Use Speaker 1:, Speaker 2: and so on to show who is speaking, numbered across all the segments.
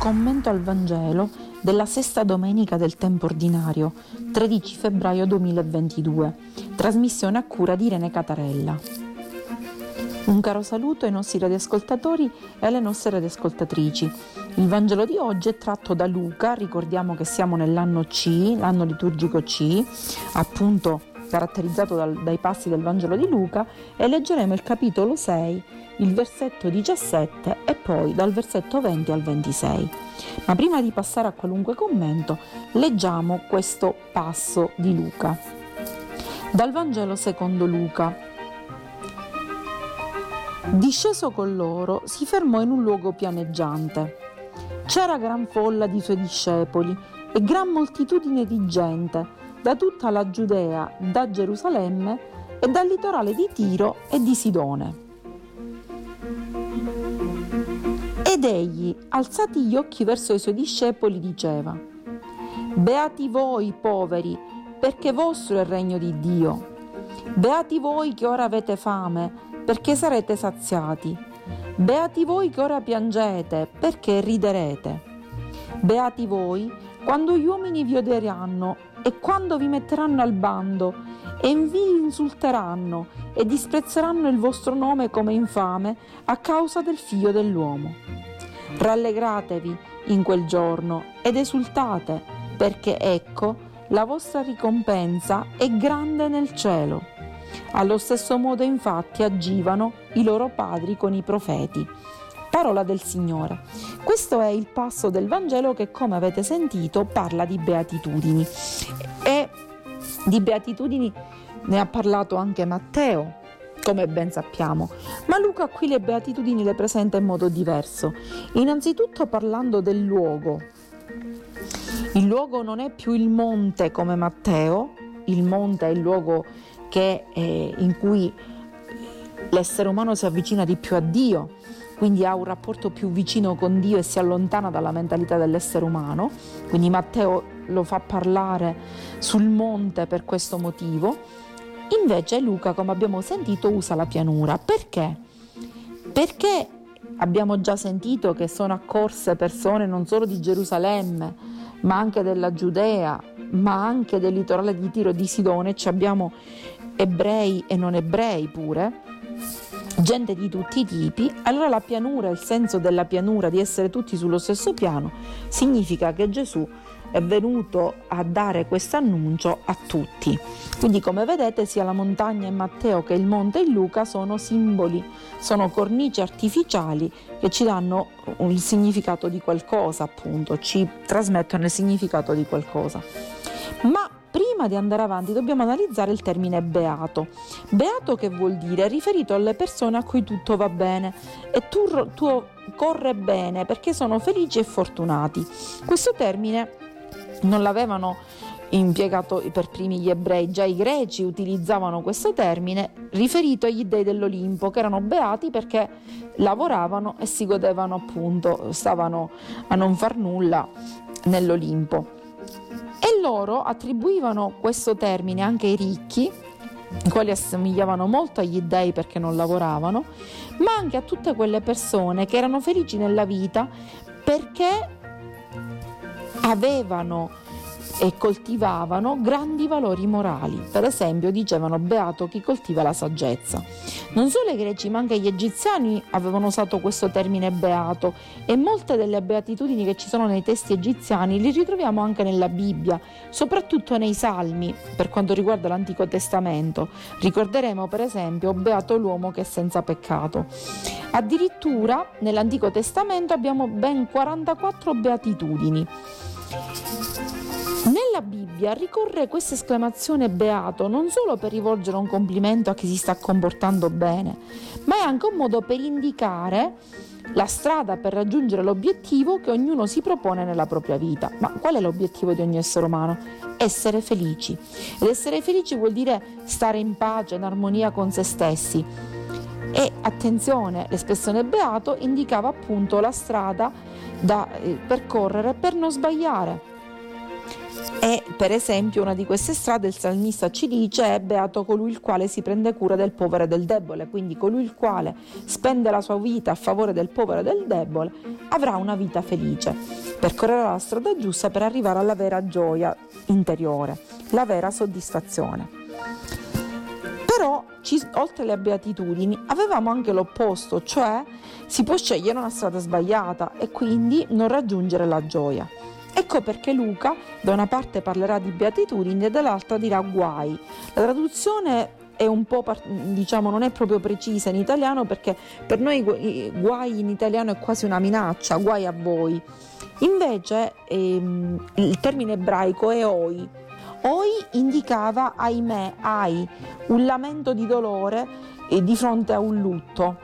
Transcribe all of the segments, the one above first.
Speaker 1: commento al Vangelo della sesta domenica del tempo ordinario, 13 febbraio 2022, trasmissione a cura di Irene Catarella. Un caro saluto ai nostri radioascoltatori e alle nostre radioascoltatrici. Il Vangelo di oggi è tratto da Luca, ricordiamo che siamo nell'anno C, l'anno liturgico C, appunto caratterizzato dal, dai passi del Vangelo di Luca, e leggeremo il capitolo 6, il versetto 17 e poi dal versetto 20 al 26. Ma prima di passare a qualunque commento, leggiamo questo passo di Luca. Dal Vangelo secondo Luca. Disceso con loro, si fermò in un luogo pianeggiante. C'era gran folla di suoi discepoli e gran moltitudine di gente da tutta la Giudea, da Gerusalemme e dal litorale di Tiro e di Sidone. Ed egli, alzati gli occhi verso i suoi discepoli, diceva, Beati voi poveri, perché vostro è il regno di Dio. Beati voi che ora avete fame, perché sarete saziati. Beati voi che ora piangete, perché riderete. Beati voi quando gli uomini vi odieranno e quando vi metteranno al bando e vi insulteranno e disprezzeranno il vostro nome come infame a causa del figlio dell'uomo. Rallegratevi in quel giorno ed esultate, perché ecco, la vostra ricompensa è grande nel cielo. Allo stesso modo infatti agivano i loro padri con i profeti. Parola del Signore. Questo è il passo del Vangelo che, come avete sentito, parla di beatitudini. E di beatitudini ne ha parlato anche Matteo, come ben sappiamo, ma Luca qui le beatitudini le presenta in modo diverso. Innanzitutto parlando del luogo. Il luogo non è più il monte come Matteo, il monte è il luogo che, eh, in cui l'essere umano si avvicina di più a Dio, quindi ha un rapporto più vicino con Dio e si allontana dalla mentalità dell'essere umano, quindi Matteo lo fa parlare sul monte per questo motivo, invece Luca, come abbiamo sentito, usa la pianura. Perché? Perché abbiamo già sentito che sono accorse persone non solo di Gerusalemme, ma anche della Giudea, ma anche del litorale di Tiro di Sidone, ci abbiamo ebrei e non ebrei pure, gente di tutti i tipi, allora la pianura, il senso della pianura, di essere tutti sullo stesso piano, significa che Gesù è venuto a dare questo annuncio a tutti. Quindi come vedete sia la montagna in Matteo che il monte in Luca sono simboli, sono cornici artificiali che ci danno il significato di qualcosa, appunto, ci trasmettono il significato di qualcosa. Ma prima di andare avanti dobbiamo analizzare il termine beato. Beato che vuol dire? È riferito alle persone a cui tutto va bene e tu, tu corre bene perché sono felici e fortunati. Questo termine non l'avevano impiegato per primi gli ebrei, già i greci utilizzavano questo termine riferito agli dei dell'Olimpo che erano beati perché lavoravano e si godevano appunto, stavano a non far nulla nell'Olimpo. Loro attribuivano questo termine anche ai ricchi, i quali assomigliavano molto agli dei perché non lavoravano, ma anche a tutte quelle persone che erano felici nella vita perché avevano e coltivavano grandi valori morali. Per esempio dicevano beato chi coltiva la saggezza. Non solo i greci ma anche gli egiziani avevano usato questo termine beato e molte delle beatitudini che ci sono nei testi egiziani li ritroviamo anche nella Bibbia, soprattutto nei salmi per quanto riguarda l'Antico Testamento. Ricorderemo per esempio beato l'uomo che è senza peccato. Addirittura nell'Antico Testamento abbiamo ben 44 beatitudini. Nella Bibbia ricorre questa esclamazione beato non solo per rivolgere un complimento a chi si sta comportando bene, ma è anche un modo per indicare la strada per raggiungere l'obiettivo che ognuno si propone nella propria vita. Ma qual è l'obiettivo di ogni essere umano? Essere felici. Ed essere felici vuol dire stare in pace, in armonia con se stessi. E attenzione, l'espressione beato indicava appunto la strada da eh, percorrere per non sbagliare E per esempio una di queste strade il salmista ci dice è beato colui il quale si prende cura del povero e del debole, quindi colui il quale spende la sua vita a favore del povero e del debole avrà una vita felice, percorrerà la strada giusta per arrivare alla vera gioia interiore, la vera soddisfazione. Però ci, oltre alle beatitudini avevamo anche l'opposto, cioè si può scegliere una strada sbagliata e quindi non raggiungere la gioia. Ecco perché Luca da una parte parlerà di beatitudini e dall'altra dirà guai. La traduzione è un po' diciamo non è proprio precisa in italiano perché per noi guai in italiano è quasi una minaccia, guai a voi. Invece ehm, il termine ebraico è oi. Oi indicava ahimè, ai, un lamento di dolore eh, di fronte a un lutto.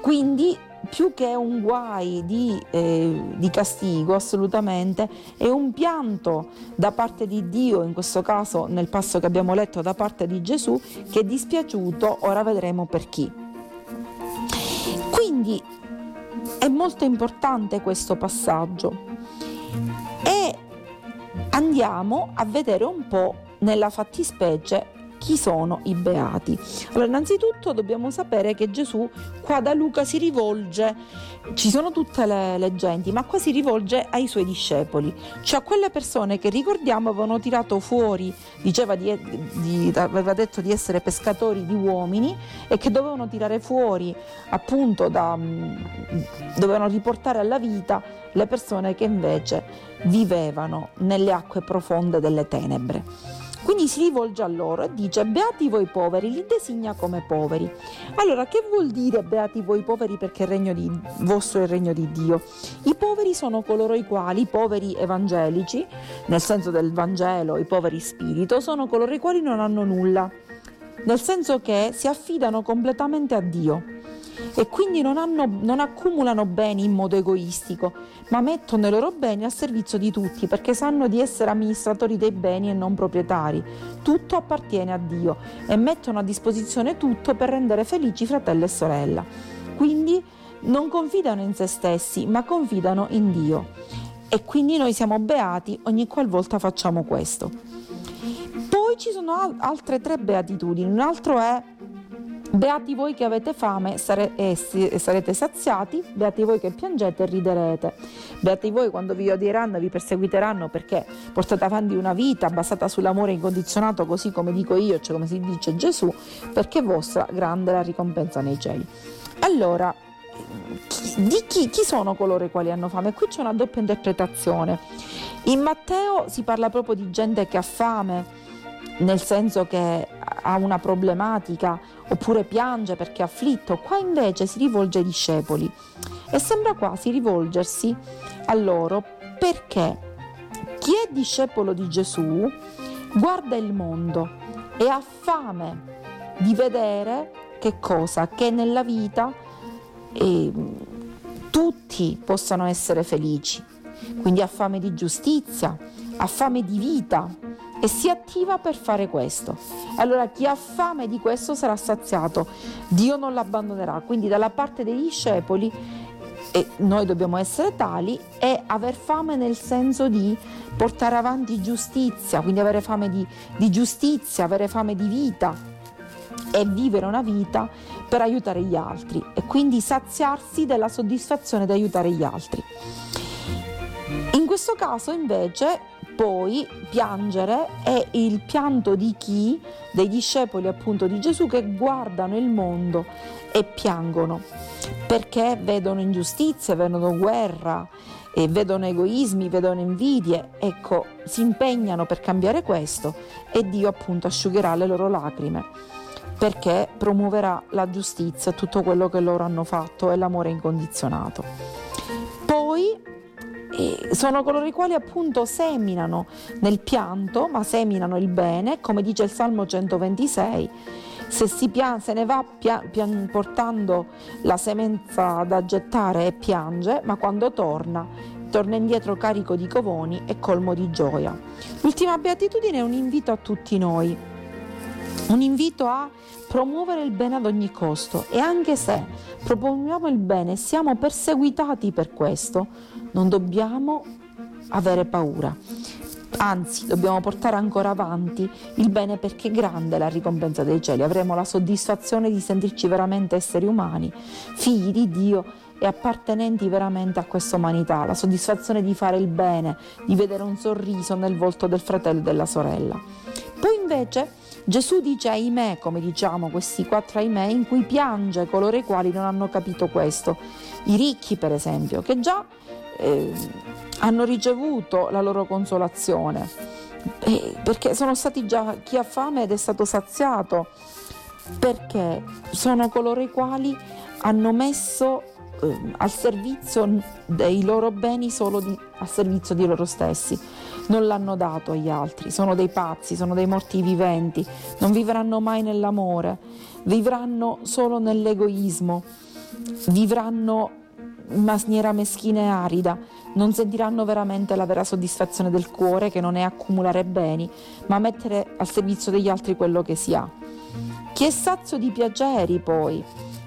Speaker 1: Quindi più che un guai di, eh, di, castigo, assolutamente, è un pianto da parte di Dio, in questo caso nel passo che abbiamo letto da parte di Gesù, che è dispiaciuto, ora vedremo per chi. Quindi è molto importante questo passaggio e andiamo a vedere un po' nella fattispecie chi sono i beati. Allora, innanzitutto dobbiamo sapere che Gesù qua da Luca si rivolge, ci sono tutte le, le genti, ma qua si rivolge ai suoi discepoli, cioè a quelle persone che ricordiamo avevano tirato fuori, diceva di, di, aveva detto di essere pescatori di uomini e che dovevano tirare fuori appunto da, dovevano riportare alla vita le persone che invece vivevano nelle acque profonde delle tenebre. Quindi si rivolge a loro e dice beati voi poveri, li designa come poveri. Allora che vuol dire beati voi poveri perché il di vostro è il regno di Dio? I poveri sono coloro i quali, i poveri evangelici, nel senso del Vangelo, i poveri spirito, sono coloro i quali non hanno nulla, nel senso che si affidano completamente a Dio e quindi non, hanno, non, accumulano beni in modo egoistico, ma mettono i loro beni al servizio di tutti perché sanno di essere amministratori dei beni e non proprietari. Tutto appartiene a Dio e mettono a disposizione tutto per rendere felici fratello e sorella. Quindi non confidano in se stessi, ma confidano in Dio. E quindi noi siamo beati ogni qualvolta facciamo questo. Poi ci sono altre tre beatitudini. Un altro è Beati voi che avete fame e sarete saziati, beati voi che piangete e riderete. Beati voi quando vi odieranno e vi perseguiteranno perché portate avanti una vita basata sull'amore incondizionato, così come dico io, cioè come si dice Gesù, perché vostra grande la ricompensa nei cieli. Allora, di chi, chi sono coloro i quali hanno fame? Qui c'è una doppia interpretazione. In Matteo si parla proprio di gente che ha fame, nel senso che ha una problematica oppure piange perché è afflitto, qua invece si rivolge ai discepoli. E sembra quasi rivolgersi a loro perché chi è discepolo di Gesù guarda il mondo e ha fame di vedere che cosa? Che nella vita eh, tutti possano essere felici, quindi ha fame di giustizia, ha fame di vita e si attiva per fare questo. Allora chi ha fame di questo sarà saziato, Dio non l'abbandonerà, quindi dalla parte dei discepoli e noi dobbiamo essere tali e aver fame nel senso di portare avanti giustizia, quindi avere fame di, di giustizia, avere fame di vita e vivere una vita per aiutare gli altri e quindi saziarsi della soddisfazione di aiutare gli altri. In questo caso invece poi piangere è il pianto di chi, dei discepoli appunto di Gesù, che guardano il mondo e piangono perché vedono ingiustizie, vedono guerra, vedono egoismi, vedono invidie, ecco, si impegnano per cambiare questo e Dio appunto asciugherà le loro lacrime perché promuoverà la giustizia, tutto quello che loro hanno fatto e l'amore incondizionato. Sono coloro i quali appunto seminano nel pianto, ma seminano il bene, come dice il Salmo 126. Se, si pian- se ne va pia- pian- portando la semenza da gettare e piange, ma quando torna, torna indietro carico di covoni e colmo di gioia. L'ultima beatitudine è un invito a tutti noi, un invito a promuovere il bene ad ogni costo e anche se proponiamo il bene e siamo perseguitati per questo, non dobbiamo avere paura. Anzi, dobbiamo portare ancora avanti il bene perché è grande la ricompensa dei cieli. Avremo la soddisfazione di sentirci veramente esseri umani, figli di Dio e appartenenti veramente a questa umanità, la soddisfazione di fare il bene, di vedere un sorriso nel volto del fratello e della sorella. Poi invece Gesù dice ahimè, come diciamo questi quattro ahimè, in cui piange coloro i quali non hanno capito questo. I ricchi, per esempio, che già eh, hanno ricevuto la loro consolazione, eh, perché sono stati già chi ha fame ed è stato saziato, perché sono coloro i quali hanno messo eh, al servizio dei loro beni solo di, al servizio di loro stessi. Non l'hanno dato agli altri, sono dei pazzi, sono dei morti viventi, non vivranno mai nell'amore, vivranno solo nell'egoismo, vivranno maniera meschina e arida, non sentiranno veramente la vera soddisfazione del cuore che non è accumulare beni, ma mettere al servizio degli altri quello che si ha. Chi è sazio di piaceri poi,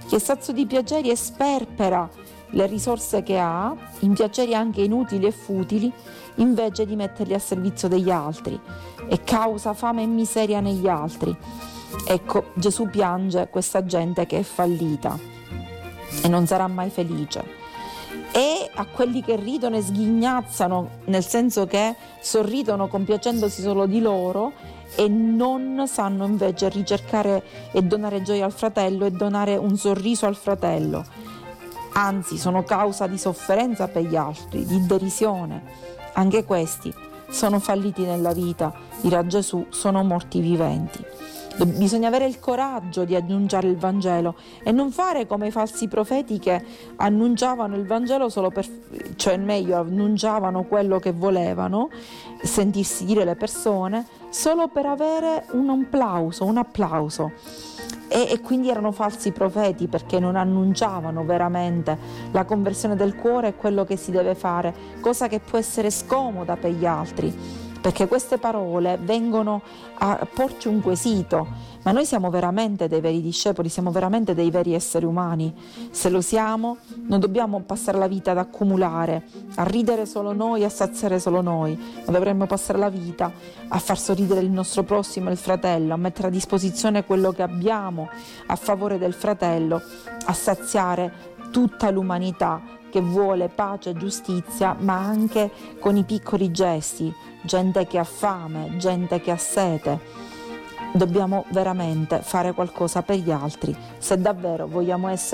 Speaker 1: chi è sazio di piaceri e sperpera le risorse che ha in piaceri anche inutili e futili invece di metterli a servizio degli altri e causa fame e miseria negli altri. Ecco, Gesù piange questa gente che è fallita e non sarà mai felice. E a quelli che ridono e sghignazzano, nel senso che sorridono compiacendosi solo di loro e non sanno invece ricercare e donare gioia al fratello e donare un sorriso al fratello. Anzi, sono causa di sofferenza per gli altri, di derisione. Anche questi sono falliti nella vita, dirà Gesù, sono morti viventi. Bisogna avere il coraggio di annunciare il Vangelo e non fare come i falsi profeti che annunciavano il Vangelo solo per, cioè meglio, annunciavano quello che volevano, sentirsi dire le persone, solo per avere un applauso, un applauso. E, e, quindi erano falsi profeti perché non annunciavano veramente la conversione del cuore e quello che si deve fare, cosa che può essere scomoda per gli altri perché queste parole vengono a porci un quesito, ma noi siamo veramente dei veri discepoli, siamo veramente dei veri esseri umani. Se lo siamo, non dobbiamo passare la vita ad accumulare, a ridere solo noi, a saziare solo noi, ma dovremmo passare la vita a far sorridere il nostro prossimo, il fratello, a mettere a disposizione quello che abbiamo a favore del fratello, a saziare tutta l'umanità che vuole pace e giustizia, ma anche con i piccoli gesti, gente che ha fame, gente che ha sete. Dobbiamo veramente fare qualcosa per gli altri se davvero vogliamo essere